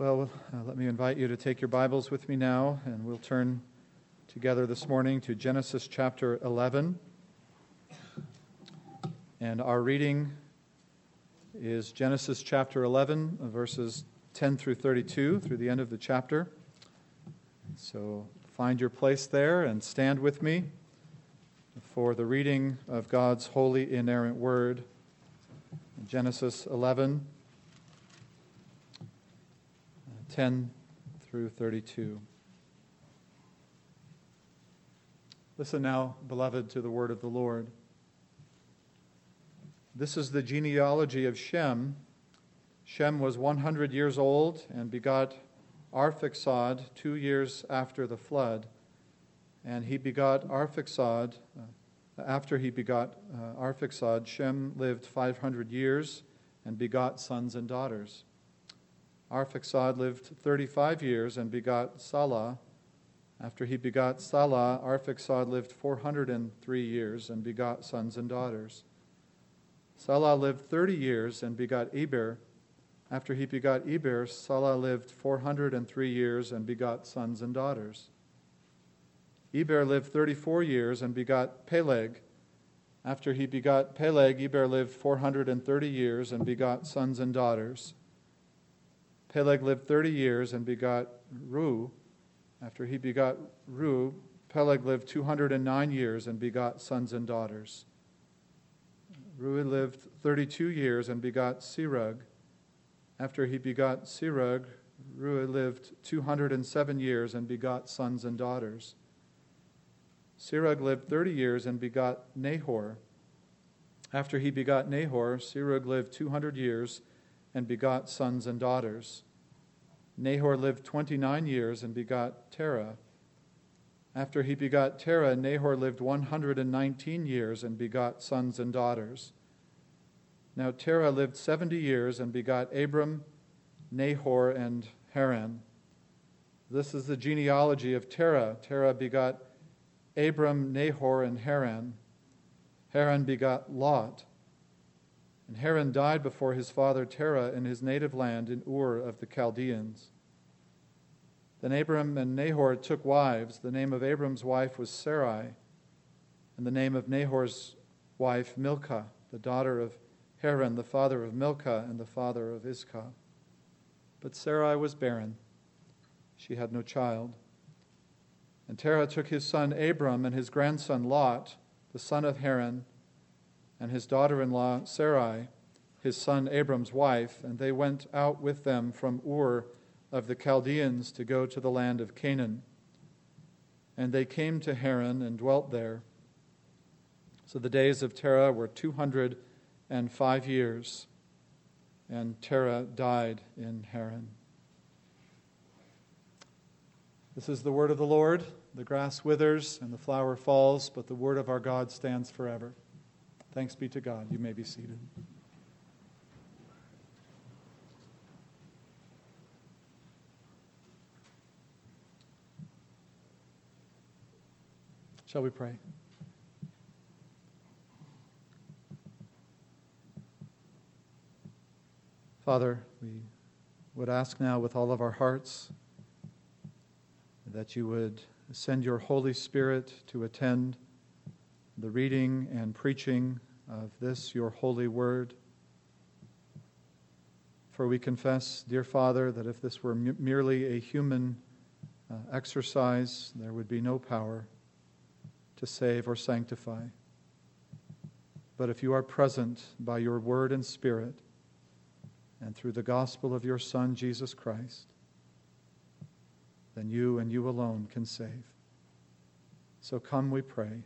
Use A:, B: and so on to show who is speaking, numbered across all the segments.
A: Well, uh, let me invite you to take your Bibles with me now, and we'll turn together this morning to Genesis chapter 11. And our reading is Genesis chapter 11, verses 10 through 32, through the end of the chapter. So find your place there and stand with me for the reading of God's holy, inerrant word. Genesis 11. 10 through 32. Listen now, beloved, to the word of the Lord. This is the genealogy of Shem. Shem was 100 years old and begot Arphaxad two years after the flood. And he begot Arphaxad. Uh, after he begot uh, Arphaxad, Shem lived 500 years and begot sons and daughters. Arphaxad lived 35 years and begot Salah. After he begot Salah, Arphaxad lived 403 years and begot sons and daughters. Salah lived 30 years and begot Eber. After he begot Eber, Salah lived 403 years and begot sons and daughters. Eber lived 34 years and begot Peleg. After he begot Peleg, Eber lived 430 years and begot sons and daughters. Peleg lived 30 years and begot Reu. After he begot Reu, Peleg lived 209 years and begot sons and daughters. Reu lived 32 years and begot Serug. After he begot Serug, Reu lived 207 years and begot sons and daughters. Serug lived 30 years and begot Nahor. After he begot Nahor, Serug lived 200 years and begot sons and daughters. Nahor lived 29 years and begot Terah. After he begot Terah, Nahor lived 119 years and begot sons and daughters. Now Terah lived 70 years and begot Abram, Nahor, and Haran. This is the genealogy of Terah. Terah begot Abram, Nahor, and Haran. Haran begot Lot. And Haran died before his father Terah in his native land in Ur of the Chaldeans. Then Abram and Nahor took wives. The name of Abram's wife was Sarai, and the name of Nahor's wife Milcah, the daughter of Haran, the father of Milcah and the father of Iscah. But Sarai was barren. She had no child. And Terah took his son Abram and his grandson Lot, the son of Haran, and his daughter in law Sarai, his son Abram's wife, and they went out with them from Ur of the Chaldeans to go to the land of Canaan. And they came to Haran and dwelt there. So the days of Terah were 205 years, and Terah died in Haran. This is the word of the Lord. The grass withers and the flower falls, but the word of our God stands forever. Thanks be to God. You may be seated. Shall we pray? Father, we would ask now with all of our hearts that you would send your Holy Spirit to attend the reading and preaching of this, your holy word. For we confess, dear Father, that if this were m- merely a human uh, exercise, there would be no power to save or sanctify. But if you are present by your word and spirit, and through the gospel of your Son, Jesus Christ, then you and you alone can save. So come, we pray.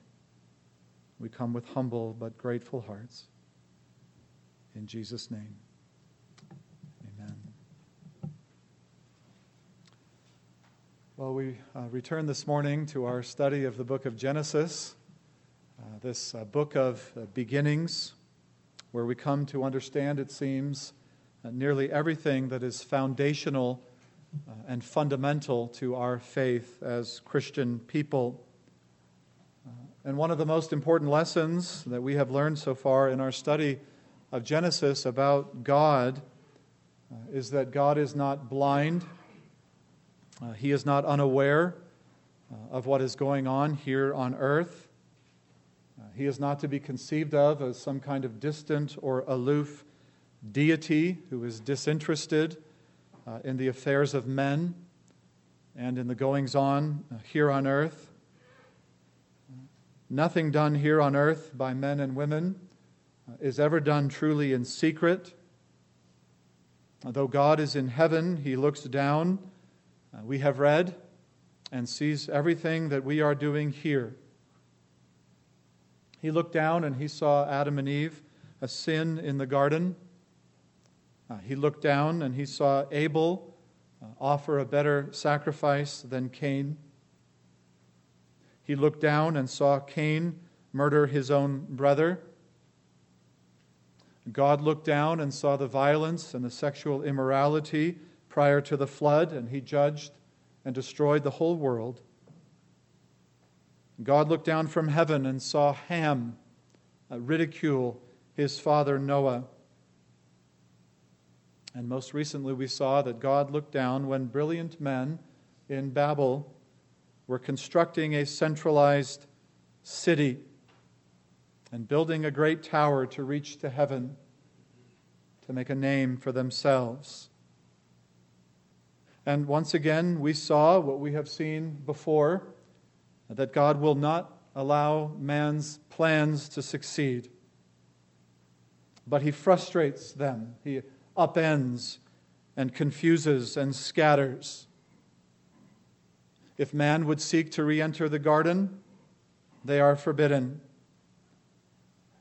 A: We come with humble but grateful hearts. In Jesus' name, amen. Well, we uh, return this morning to our study of the book of Genesis, uh, this uh, book of uh, beginnings, where we come to understand, it seems, uh, nearly everything that is foundational uh, and fundamental to our faith as Christian people. And one of the most important lessons that we have learned so far in our study of Genesis about God uh, is that God is not blind, uh, He is not unaware uh, of what is going on here on earth. Uh, he is not to be conceived of as some kind of distant or aloof deity who is disinterested uh, in the affairs of men and in the goings on uh, here on earth. Nothing done here on earth by men and women uh, is ever done truly in secret. Though God is in heaven, he looks down, uh, we have read, and sees everything that we are doing here. He looked down and he saw Adam and Eve, a sin in the garden. Uh, he looked down and he saw Abel offer a better sacrifice than Cain. He looked down and saw Cain murder his own brother. God looked down and saw the violence and the sexual immorality prior to the flood, and he judged and destroyed the whole world. God looked down from heaven and saw Ham uh, ridicule his father Noah. And most recently, we saw that God looked down when brilliant men in Babel were constructing a centralized city and building a great tower to reach to heaven to make a name for themselves. And once again, we saw what we have seen before that God will not allow man's plans to succeed, but he frustrates them, he upends and confuses and scatters. If man would seek to re enter the garden, they are forbidden.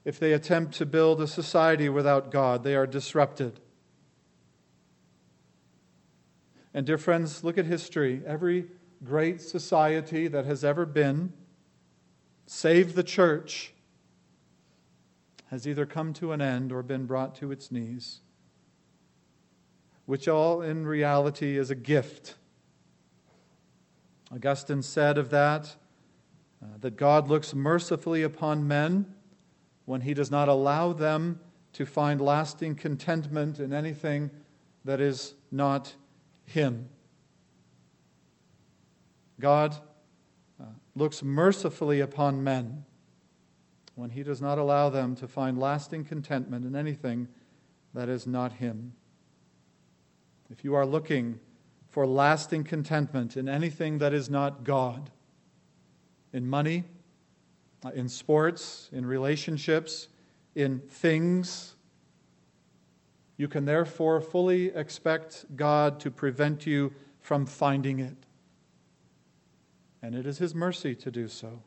A: If they attempt to build a society without God, they are disrupted. And, dear friends, look at history. Every great society that has ever been, save the church, has either come to an end or been brought to its knees, which all in reality is a gift Augustine said of that uh, that God looks mercifully upon men when he does not allow them to find lasting contentment in anything that is not him. God uh, looks mercifully upon men when he does not allow them to find lasting contentment in anything that is not him. If you are looking for lasting contentment in anything that is not God. In money, uh, in sports, in relationships, in things. You can therefore fully expect God to prevent you from finding it. And it is His mercy to do so.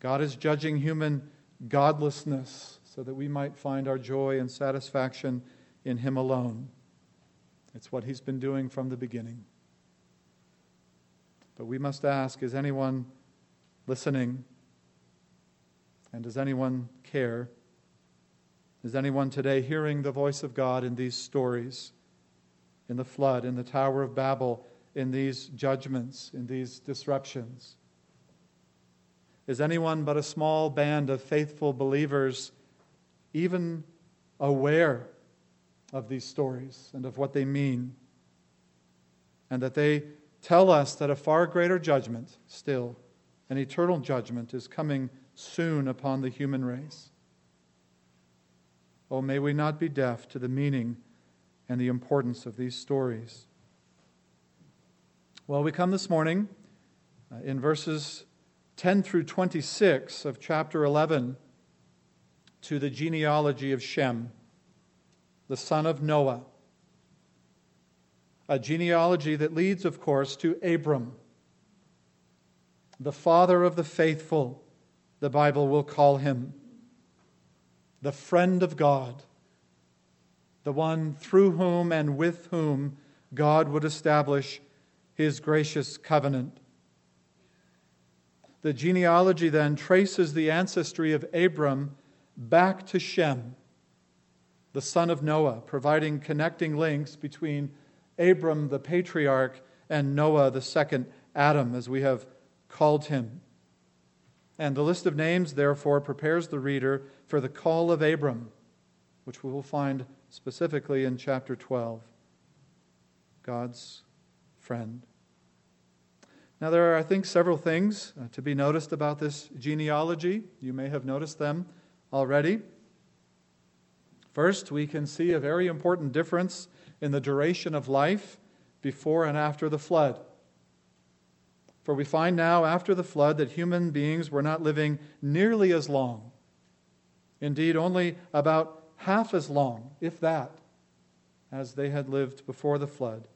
A: God is judging human godlessness so that we might find our joy and satisfaction in Him alone. It's what he's been doing from the beginning. But we must ask is anyone listening? And does anyone care? Is anyone today hearing the voice of God in these stories, in the flood, in the Tower of Babel, in these judgments, in these disruptions? Is anyone but a small band of faithful believers even aware of these stories and of what they mean. And that they tell us that a far greater judgment, still, an eternal judgment, is coming soon upon the human race. Oh, may we not be deaf to the meaning and the importance of these stories. Well, we come this morning uh, in verses 10 through 26 of chapter 11 to the genealogy of Shem the son of Noah. A genealogy that leads, of course, to Abram, the father of the faithful, the Bible will call him, the friend of God, the one through whom and with whom God would establish his gracious covenant. The genealogy then traces the ancestry of Abram back to Shem the son of Noah, providing connecting links between Abram, the patriarch, and Noah, the second Adam, as we have called him. And the list of names, therefore, prepares the reader for the call of Abram, which we will find specifically in chapter 12. God's friend. Now, there are, I think, several things uh, to be noticed about this genealogy. You may have noticed them already. First, we can see a very important difference in the duration of life before and after the flood. For we find now, after the flood, that human beings were not living nearly as long. Indeed, only about half as long, if that, as they had lived before the flood.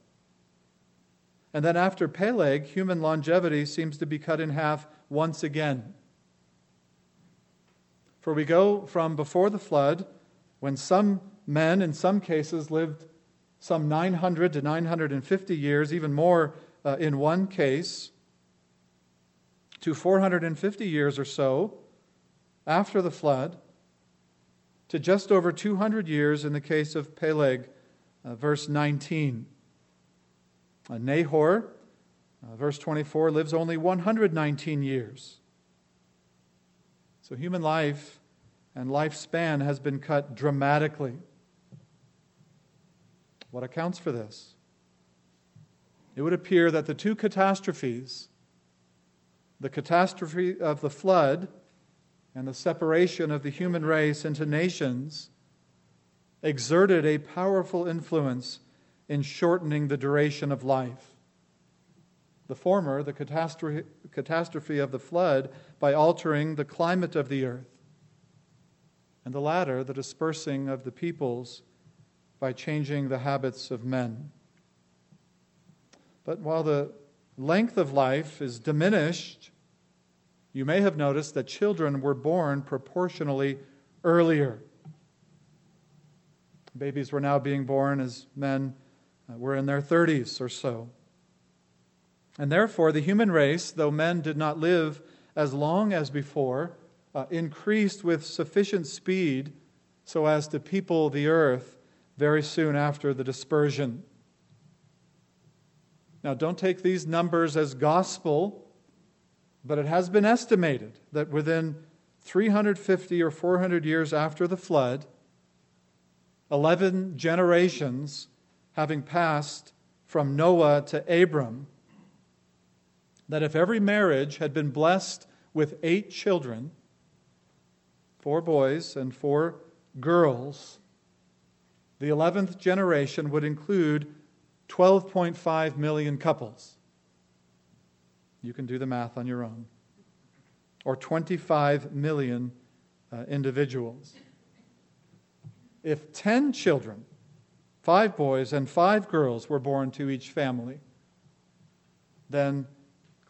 A: And then after Peleg, human longevity seems to be cut in half once again. For we go from before the flood, when some men, in some cases, lived some 900 to 950 years, even more uh, in one case, to 450 years or so after the flood, to just over 200 years in the case of Peleg, uh, verse 19. Uh, Nahor, uh, verse 24, lives only 119 years. So human life and lifespan has been cut dramatically. What accounts for this? It would appear that the two catastrophes, the catastrophe of the flood and the separation of the human race into nations, exerted a powerful influence in shortening the duration of life. The former, the catastrophe, of the flood, by altering the climate of the earth. And the latter, the dispersing of the peoples by changing the habits of men. But while the length of life is diminished, you may have noticed that children were born proportionally earlier. Babies were now being born as men uh, were in their 30s or so. And therefore, the human race, though men did not live as long as before, uh, increased with sufficient speed so as to people the earth very soon after the dispersion. Now, don't take these numbers as gospel, but it has been estimated that within 350 or 400 years after the flood, 11 generations having passed from Noah to Abram, that if every marriage had been blessed with eight children, four boys and four girls, the 11th generation would include 12.5 million couples. You can do the math on your own. Or 25 million uh, individuals. If 10 children five boys and five girls were born to each family, then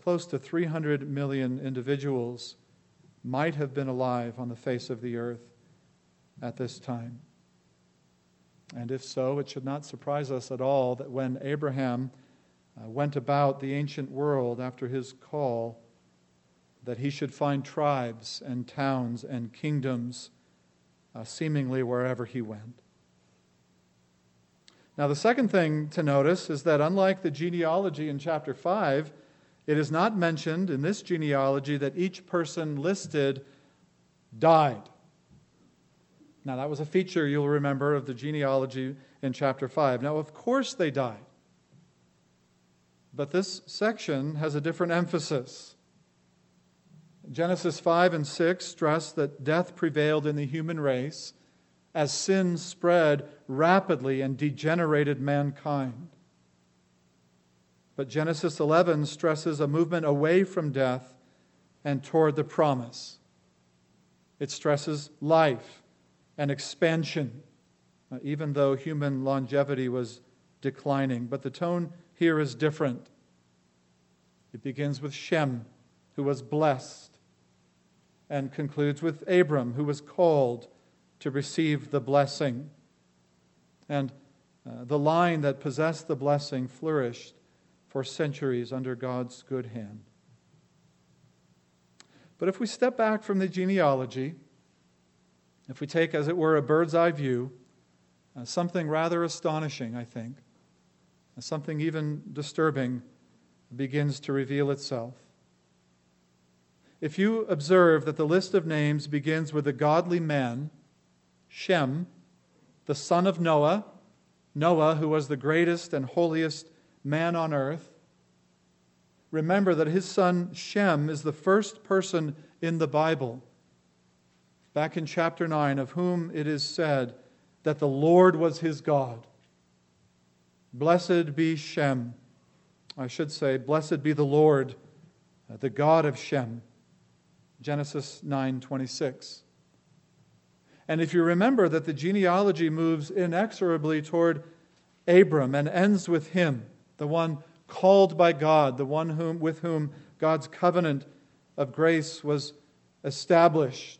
A: close to 300 million individuals might have been alive on the face of the earth at this time. And if so, it should not surprise us at all that when Abraham uh, went about the ancient world after his call, that he should find tribes and towns and kingdoms uh, seemingly wherever he went. Now, the second thing to notice is that unlike the genealogy in chapter 5, it is not mentioned in this genealogy that each person listed died. Now, that was a feature you'll remember of the genealogy in chapter 5. Now, of course, they died. But this section has a different emphasis. Genesis 5 and 6 stress that death prevailed in the human race as sin spread rapidly and degenerated mankind. But Genesis 11 stresses a movement away from death and toward the promise. It stresses life and expansion, uh, even though human longevity was declining. But the tone here is different. It begins with Shem, who was blessed, and concludes with Abram, who was called to receive the blessing. And uh, the line that possessed the blessing flourished for centuries under God's good hand. But if we step back from the genealogy, if we take, as it were, a bird's eye view, uh, something rather astonishing, I think, uh, something even disturbing begins to reveal itself. If you observe that the list of names begins with a godly man, Shem, the son of Noah, Noah, who was the greatest and holiest man on earth, remember that his son Shem is the first person in the Bible, back in chapter 9, of whom it is said that the Lord was his God. Blessed be Shem. I should say, blessed be the Lord, uh, the God of Shem. Genesis 9:26. And if you remember that the genealogy moves inexorably toward Abram and ends with him, the one called by God, the one whom, with whom God's covenant of grace was established,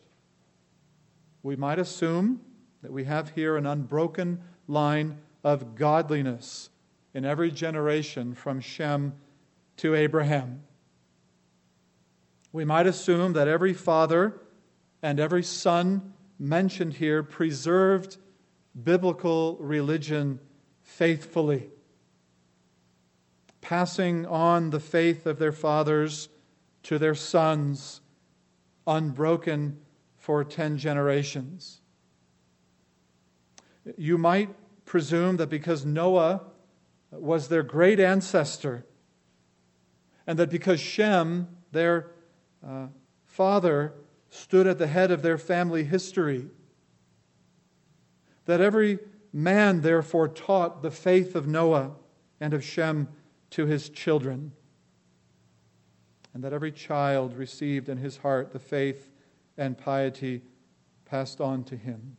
A: we might assume that we have here an unbroken line of godliness in every generation from Shem to Abraham. We might assume that every father and every son mentioned here preserved biblical religion faithfully, passing on the faith of their fathers to their sons, unbroken for 10 generations. You might presume that because Noah was their great ancestor, and that because Shem, their uh, father, stood at the head of their family history. That every man, therefore, taught the faith of Noah and of Shem to his children. And that every child received in his heart the faith and piety passed on to him.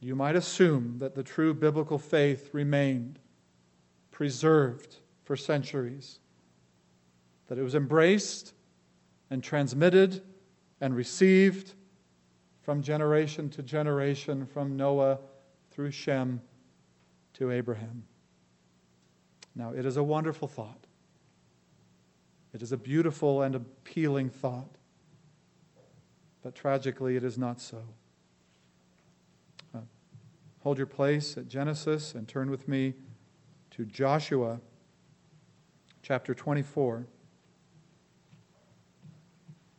A: You might assume that the true biblical faith remained preserved for centuries, that it was embraced and transmitted and received from generation to generation, from Noah through Shem to Abraham. Now, it is a wonderful thought. It is a beautiful and appealing thought. But tragically, it is not so. Uh, hold your place at Genesis and turn with me to Joshua chapter 24.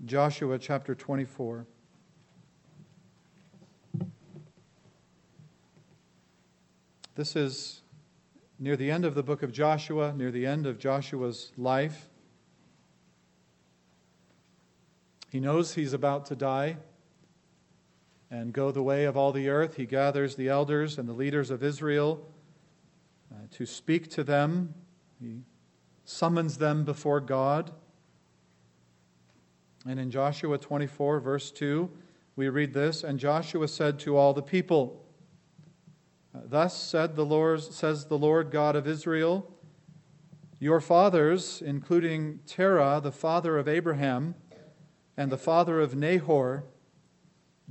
A: Joshua chapter 24. This is near the end of the book of Joshua, near the end of Joshua's life. He knows he's about to die and go the way of all the earth. He gathers the elders and the leaders of Israel uh, to speak to them. He summons them before God. And in Joshua 24, verse 2, we read this And Joshua said to all the people, Thus said the Lord, says the Lord God of Israel, Your fathers, including Terah, the father of Abraham, and the father of Nahor,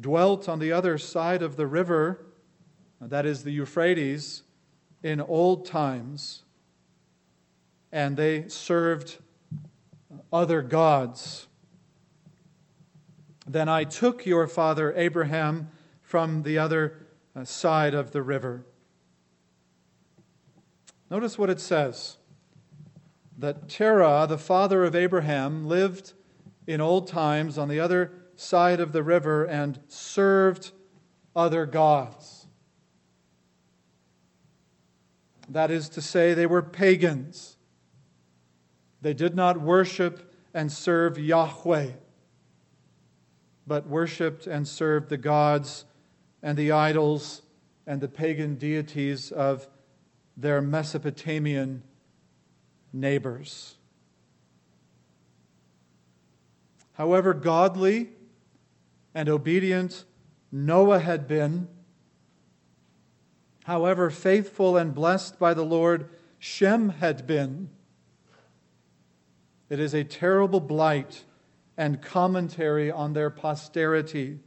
A: dwelt on the other side of the river, that is the Euphrates, in old times, and they served other gods. Then I took your father Abraham from the other Uh, side of the river. Notice what it says that Terah, the father of Abraham, lived in old times on the other side of the river and served other gods. That is to say, they were pagans. They did not worship and serve Yahweh but worshiped and served the gods and the idols and the pagan deities of their Mesopotamian neighbors. However godly and obedient Noah had been, however faithful and blessed by the Lord Shem had been, it is a terrible blight and commentary on their posterity,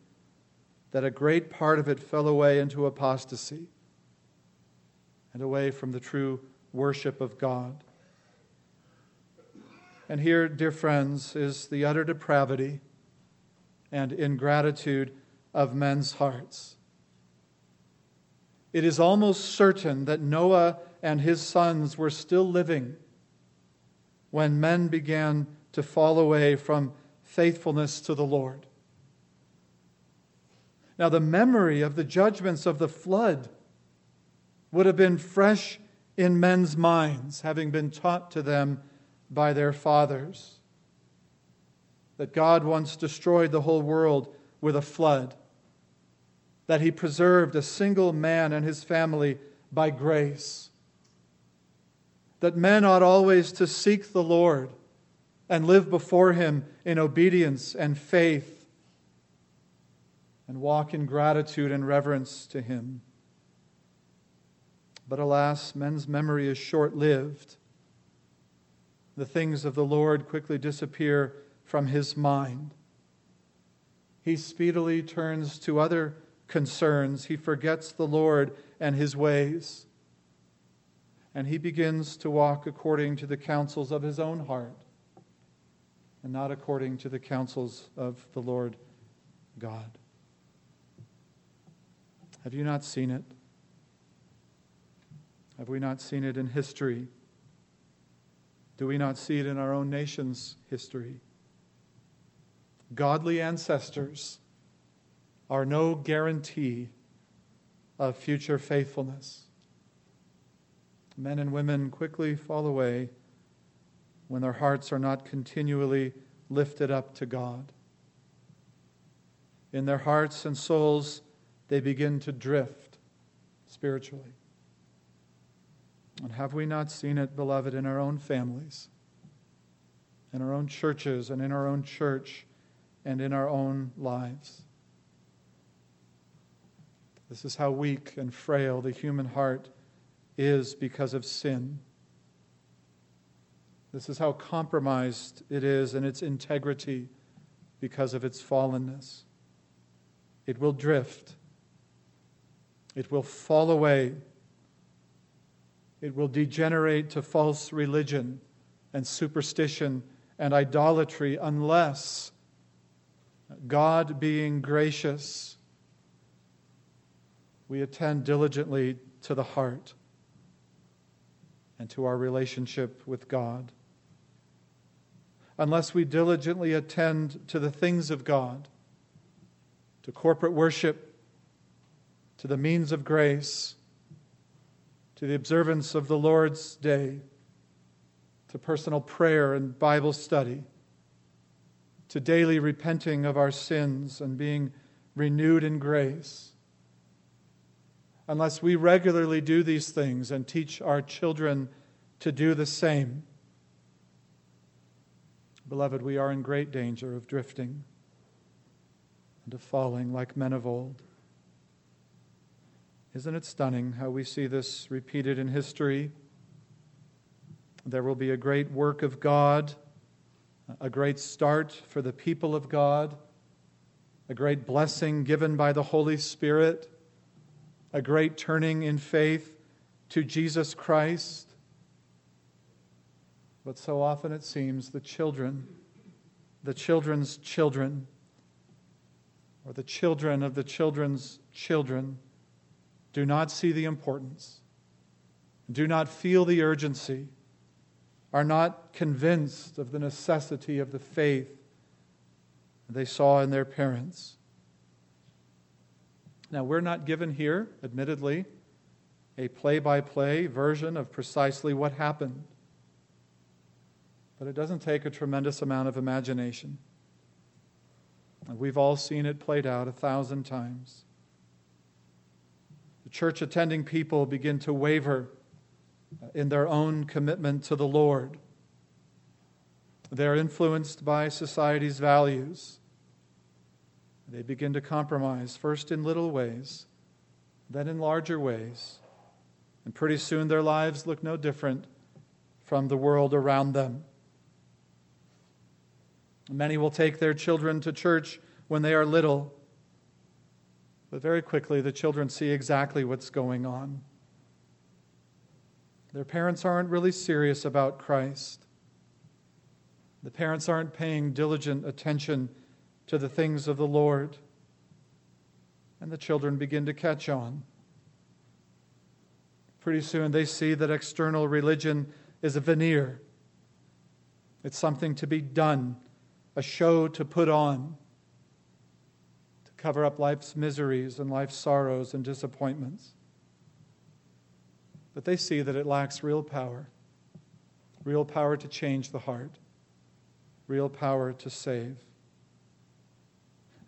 A: that a great part of it fell away into apostasy and away from the true worship of God. And here, dear friends, is the utter depravity and ingratitude of men's hearts. It is almost certain that Noah and his sons were still living when men began to fall away from faithfulness to the Lord. Now, the memory of the judgments of the flood would have been fresh in men's minds, having been taught to them by their fathers. That God once destroyed the whole world with a flood, that He preserved a single man and his family by grace, that men ought always to seek the Lord and live before Him in obedience and faith and walk in gratitude and reverence to Him. But alas, men's memory is short lived. The things of the Lord quickly disappear from his mind. He speedily turns to other concerns. He forgets the Lord and his ways. And he begins to walk according to the counsels of his own heart and not according to the counsels of the Lord God. Have you not seen it? Have we not seen it in history? Do we not see it in our own nation's history? Godly ancestors are no guarantee of future faithfulness. Men and women quickly fall away when their hearts are not continually lifted up to God. In their hearts and souls, they begin to drift spiritually. And have we not seen it, beloved, in our own families, in our own churches, and in our own church, and in our own lives? This is how weak and frail the human heart is because of sin. This is how compromised it is in its integrity because of its fallenness. It will drift, it will fall away it will degenerate to false religion and superstition and idolatry unless God being gracious, we attend diligently to the heart and to our relationship with God. Unless we diligently attend to the things of God, to corporate worship, to the means of grace, to the observance of the Lord's Day, to personal prayer and Bible study, to daily repenting of our sins and being renewed in grace. Unless we regularly do these things and teach our children to do the same, beloved, we are in great danger of drifting and of falling like men of old. Isn't it stunning how we see this repeated in history? There will be a great work of God, a great start for the people of God, a great blessing given by the Holy Spirit, a great turning in faith to Jesus Christ. But so often it seems the children, the children's children, or the children of the children's children, do not see the importance, do not feel the urgency, are not convinced of the necessity of the faith they saw in their parents. Now, we're not given here, admittedly, a play by play version of precisely what happened. But it doesn't take a tremendous amount of imagination. We've all seen it played out a thousand times church attending people begin to waver in their own commitment to the Lord. They're influenced by society's values. They begin to compromise, first in little ways, then in larger ways. And pretty soon their lives look no different from the world around them. Many will take their children to church when they are little but very quickly, the children see exactly what's going on. Their parents aren't really serious about Christ. The parents aren't paying diligent attention to the things of the Lord. And the children begin to catch on. Pretty soon, they see that external religion is a veneer, it's something to be done, a show to put on cover up life's miseries and life's sorrows and disappointments. But they see that it lacks real power real power to change the heart, real power to save.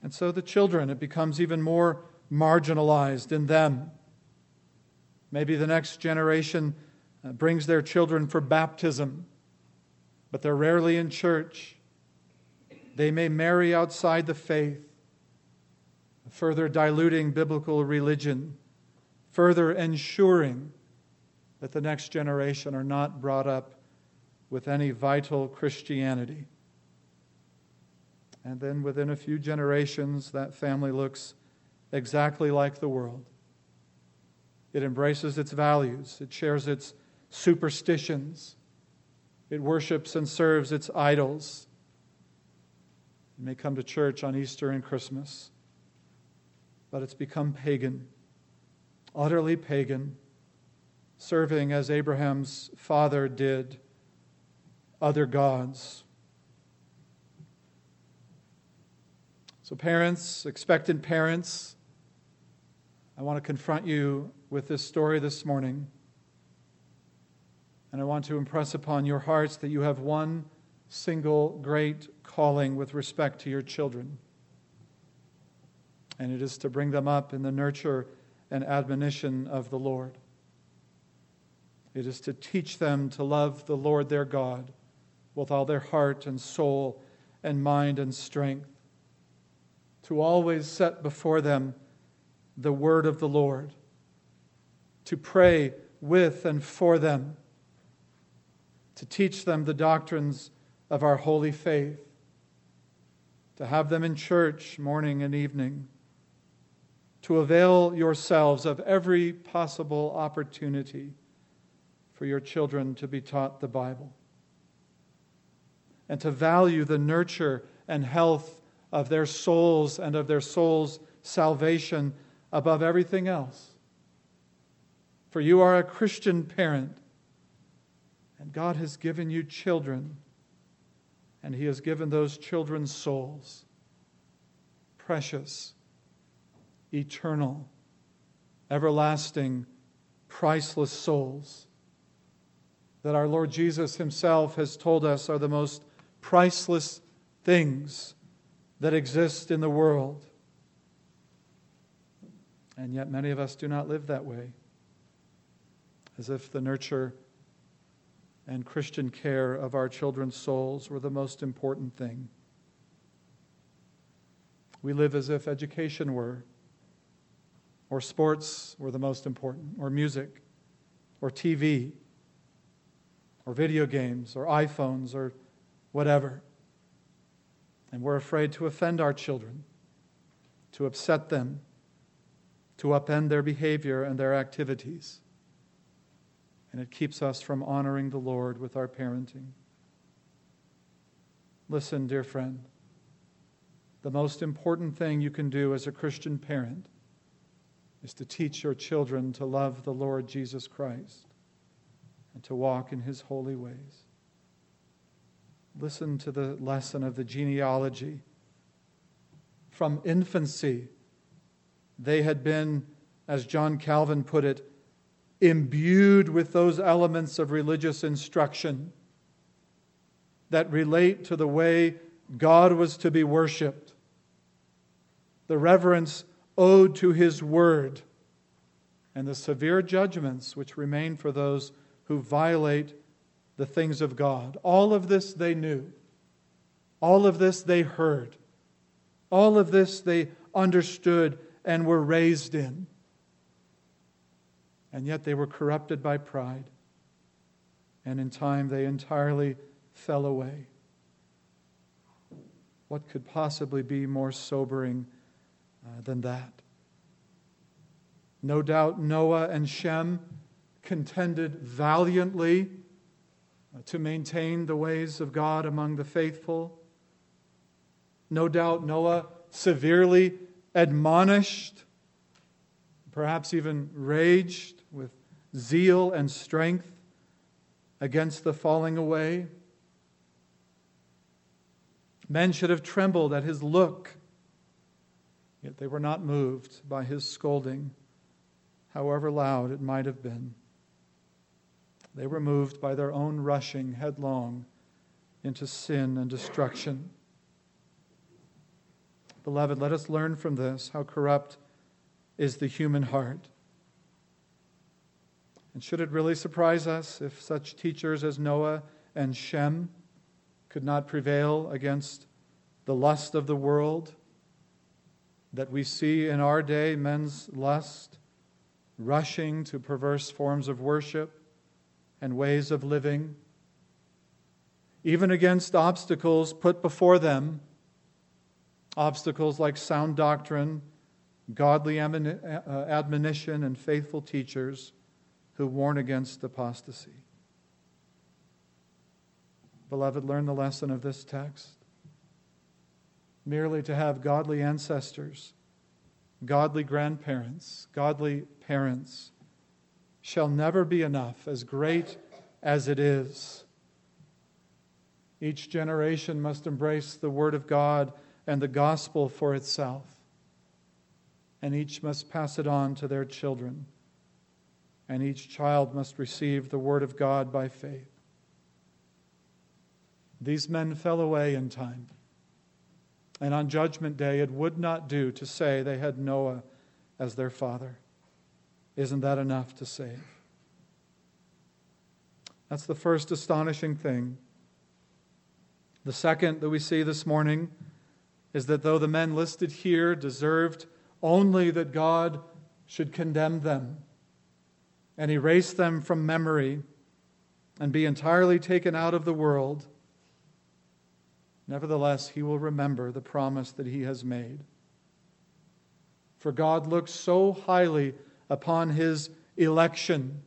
A: And so the children, it becomes even more marginalized in them. Maybe the next generation uh, brings their children for baptism, but they're rarely in church. They may marry outside the faith, further diluting biblical religion, further ensuring that the next generation are not brought up with any vital Christianity. And then within a few generations, that family looks exactly like the world. It embraces its values, it shares its superstitions, it worships and serves its idols. It may come to church on Easter and Christmas, but it's become pagan, utterly pagan, serving as Abraham's father did other gods. So, parents, expectant parents, I want to confront you with this story this morning. And I want to impress upon your hearts that you have one single great calling with respect to your children. And it is to bring them up in the nurture and admonition of the Lord. It is to teach them to love the Lord their God with all their heart and soul and mind and strength, to always set before them the word of the Lord, to pray with and for them, to teach them the doctrines of our holy faith, to have them in church morning and evening, to avail yourselves of every possible opportunity for your children to be taught the Bible and to value the nurture and health of their souls and of their souls' salvation above everything else. For you are a Christian parent, and God has given you children, and He has given those children souls precious, eternal, everlasting, priceless souls that our Lord Jesus Himself has told us are the most priceless things that exist in the world. And yet, many of us do not live that way, as if the nurture and Christian care of our children's souls were the most important thing. We live as if education were, or sports were the most important, or music, or TV, or video games, or iPhones, or whatever. And we're afraid to offend our children, to upset them, to upend their behavior and their activities. And it keeps us from honoring the Lord with our parenting. Listen, dear friend, the most important thing you can do as a Christian parent is to teach your children to love the Lord Jesus Christ and to walk in his holy ways. Listen to the lesson of the genealogy. From infancy, they had been, as John Calvin put it, imbued with those elements of religious instruction that relate to the way God was to be worshiped, the reverence owed to His Word, and the severe judgments which remain for those who violate the things of God. All of this they knew. All of this they heard. All of this they understood and were raised in. And yet they were corrupted by pride. And in time they entirely fell away. What could possibly be more sobering uh, than that? No doubt Noah and Shem contended valiantly uh, to maintain the ways of God among the faithful. No doubt Noah severely admonished, perhaps even raged with zeal and strength against the falling away. Men should have trembled at his look Yet they were not moved by his scolding, however loud it might have been. They were moved by their own rushing headlong into sin and destruction. Beloved, let us learn from this how corrupt is the human heart. And should it really surprise us if such teachers as Noah and Shem could not prevail against the lust of the world that we see in our day, men's lust, rushing to perverse forms of worship and ways of living, even against obstacles put before them, obstacles like sound doctrine, godly uh, admonition, and faithful teachers who warn against apostasy. Beloved, learn the lesson of this text. Merely to have godly ancestors, godly grandparents, godly parents shall never be enough, as great as it is. Each generation must embrace the Word of God and the gospel for itself, and each must pass it on to their children and each child must receive the Word of God by faith. These men fell away in time. And on Judgment Day, it would not do to say they had Noah as their father. Isn't that enough to save? That's the first astonishing thing. The second that we see this morning is that though the men listed here deserved only that God should condemn them, and erase them from memory and be entirely taken out of the world, nevertheless, he will remember the promise that he has made. For God looks so highly upon his election,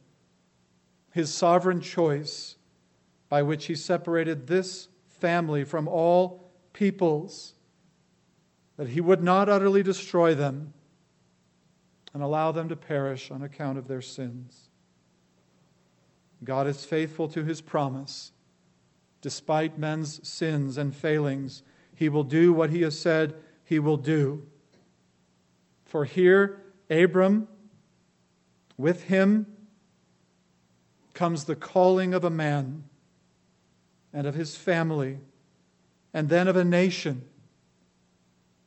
A: his sovereign choice, by which he separated this family from all peoples, that he would not utterly destroy them and allow them to perish on account of their sins. God is faithful to his promise. Despite men's sins and failings, he will do what he has said he will do. For here, Abram, with him comes the calling of a man and of his family, and then of a nation.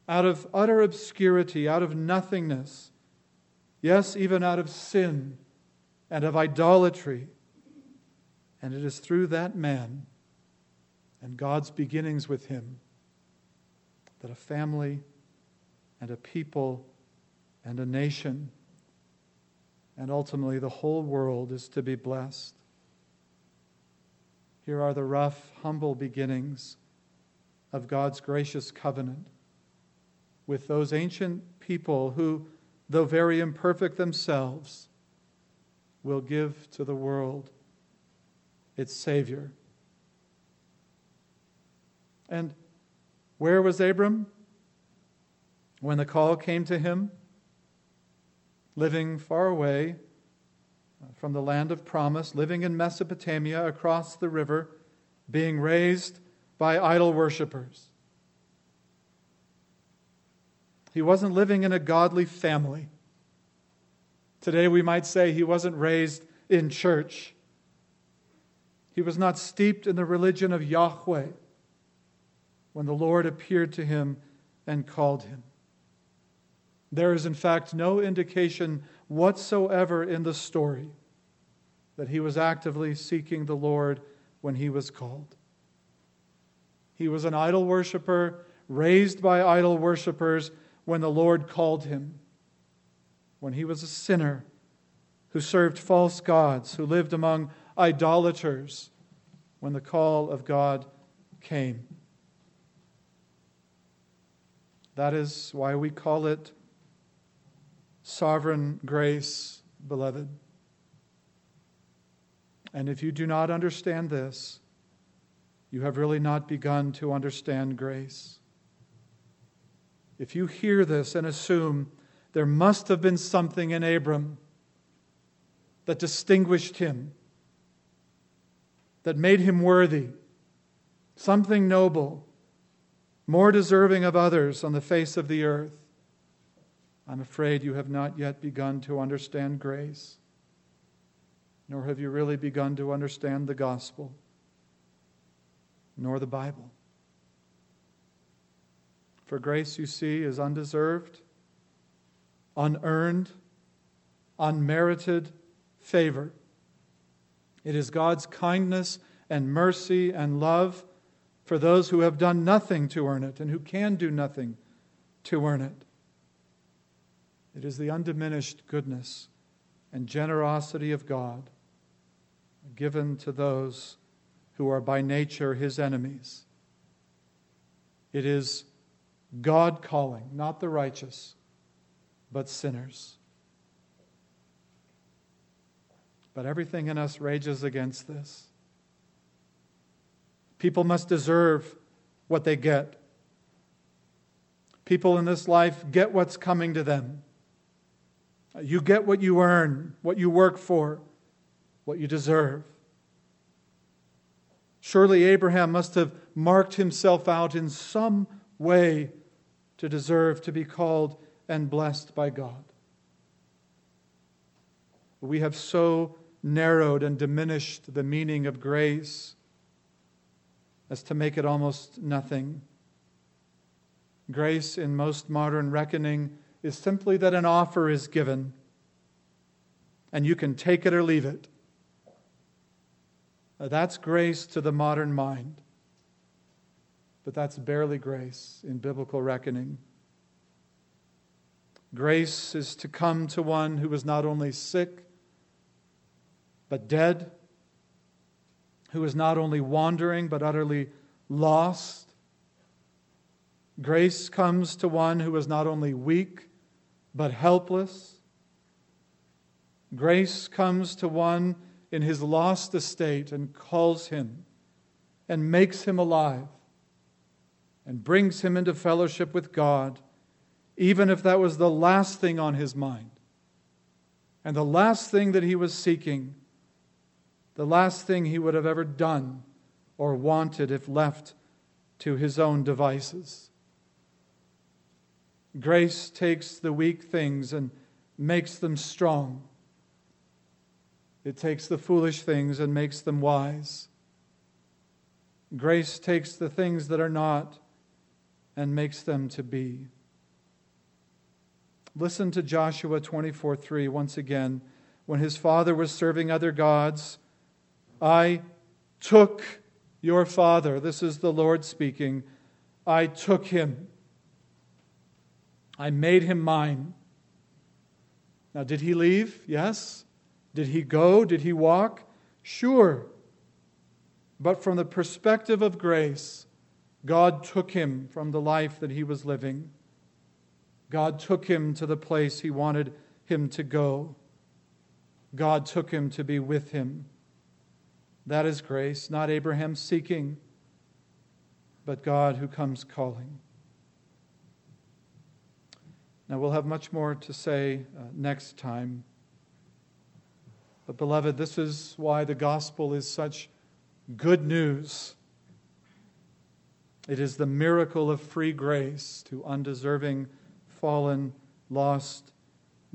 A: Out of utter obscurity, out of nothingness, Yes, even out of sin and of idolatry. And it is through that man and God's beginnings with him that a family and a people and a nation and ultimately the whole world is to be blessed. Here are the rough, humble beginnings of God's gracious covenant with those ancient people who though very imperfect themselves, will give to the world its Savior. And where was Abram when the call came to him? Living far away uh, from the land of promise, living in Mesopotamia across the river, being raised by idol worshippers. He wasn't living in a godly family. Today we might say he wasn't raised in church. He was not steeped in the religion of Yahweh when the Lord appeared to him and called him. There is, in fact, no indication whatsoever in the story that he was actively seeking the Lord when he was called. He was an idol worshiper, raised by idol worshipers when the Lord called him, when he was a sinner who served false gods, who lived among idolaters, when the call of God came. That is why we call it sovereign grace, beloved. And if you do not understand this, you have really not begun to understand grace. If you hear this and assume there must have been something in Abram that distinguished him, that made him worthy, something noble, more deserving of others on the face of the earth, I'm afraid you have not yet begun to understand grace, nor have you really begun to understand the gospel, nor the Bible. For grace, you see, is undeserved, unearned, unmerited favor. It is God's kindness and mercy and love for those who have done nothing to earn it and who can do nothing to earn it. It is the undiminished goodness and generosity of God given to those who are by nature his enemies. It is God calling, not the righteous, but sinners. But everything in us rages against this. People must deserve what they get. People in this life get what's coming to them. You get what you earn, what you work for, what you deserve. Surely Abraham must have marked himself out in some way to deserve to be called and blessed by God. We have so narrowed and diminished the meaning of grace as to make it almost nothing. Grace, in most modern reckoning, is simply that an offer is given and you can take it or leave it. That's grace to the modern mind. But that's barely grace in biblical reckoning. Grace is to come to one who is not only sick, but dead, who is not only wandering, but utterly lost. Grace comes to one who is not only weak, but helpless. Grace comes to one in his lost estate and calls him and makes him alive and brings him into fellowship with God, even if that was the last thing on his mind and the last thing that he was seeking, the last thing he would have ever done or wanted if left to his own devices. Grace takes the weak things and makes them strong. It takes the foolish things and makes them wise. Grace takes the things that are not and makes them to be. Listen to Joshua 24 3 once again. When his father was serving other gods, I took your father. This is the Lord speaking. I took him I made him mine. Now, did he leave? Yes. Did he go? Did he walk? Sure. But from the perspective of grace, God took him from the life that he was living. God took him to the place he wanted him to go. God took him to be with him. That is grace, not Abraham seeking, but God who comes calling. Now, we'll have much more to say uh, next time. But, beloved, this is why the gospel is such good news. It is the miracle of free grace to undeserving, fallen, lost,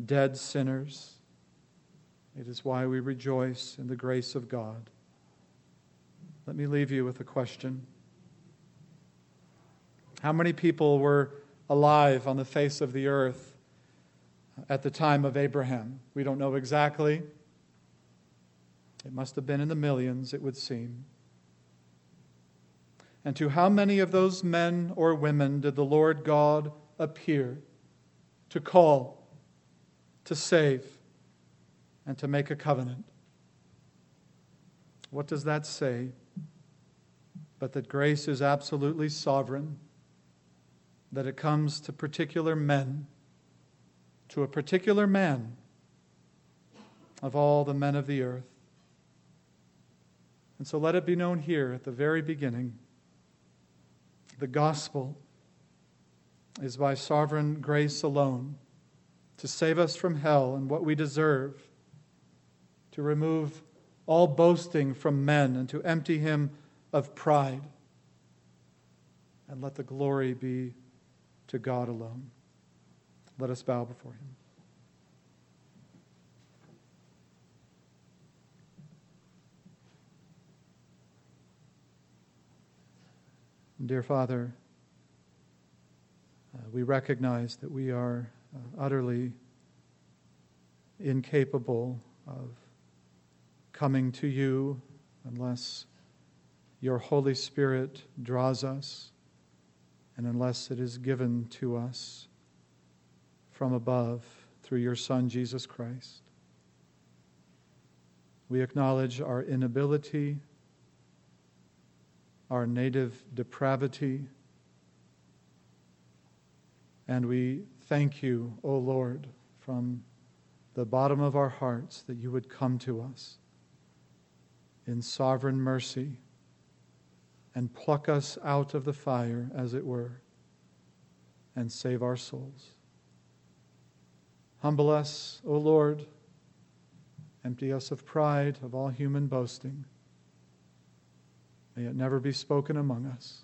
A: dead sinners. It is why we rejoice in the grace of God. Let me leave you with a question. How many people were alive on the face of the earth at the time of Abraham. We don't know exactly. It must have been in the millions, it would seem. And to how many of those men or women did the Lord God appear to call, to save, and to make a covenant? What does that say? But that grace is absolutely sovereign that it comes to particular men, to a particular man of all the men of the earth. And so let it be known here at the very beginning the gospel is by sovereign grace alone to save us from hell and what we deserve, to remove all boasting from men and to empty him of pride. And let the glory be to God alone. Let us bow before him. Dear Father, uh, we recognize that we are uh, utterly incapable of coming to you unless your Holy Spirit draws us and unless it is given to us from above through your Son, Jesus Christ. We acknowledge our inability, our native depravity, and we thank you, O Lord, from the bottom of our hearts that you would come to us in sovereign mercy and pluck us out of the fire, as it were, and save our souls. Humble us, O Lord. Empty us of pride, of all human boasting. May it never be spoken among us,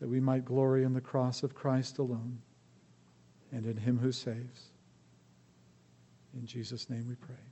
A: that we might glory in the cross of Christ alone and in Him who saves. In Jesus' name we pray.